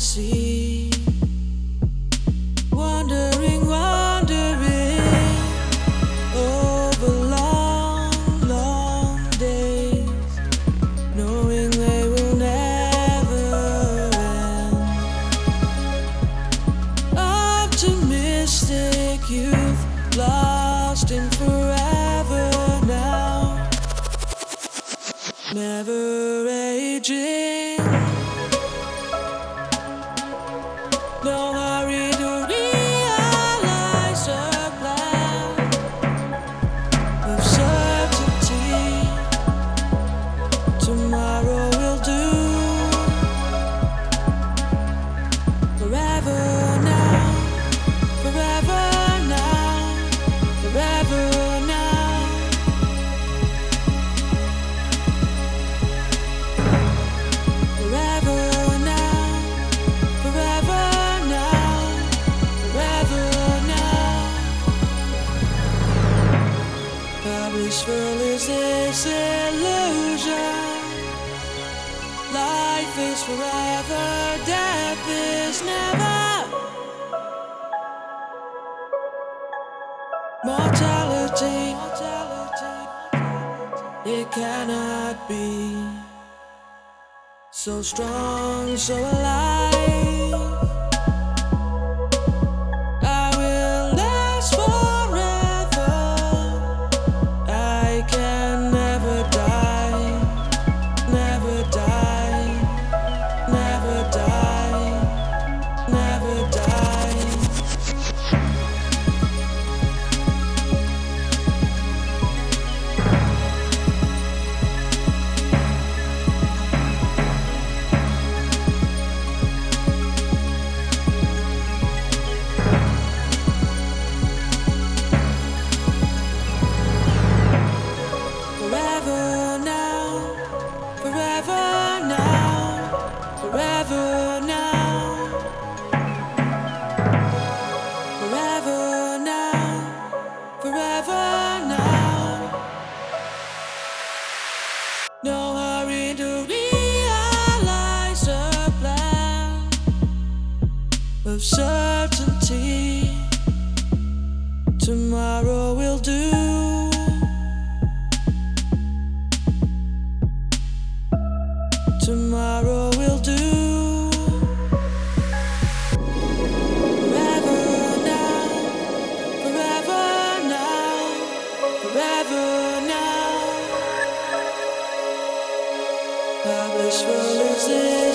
see. Wandering, wandering over long, long days, knowing they will never end. Optimistic youth lost in forever now, never aging. forever, death is never. Mortality, it cannot be so strong, so alive. I wish for losing.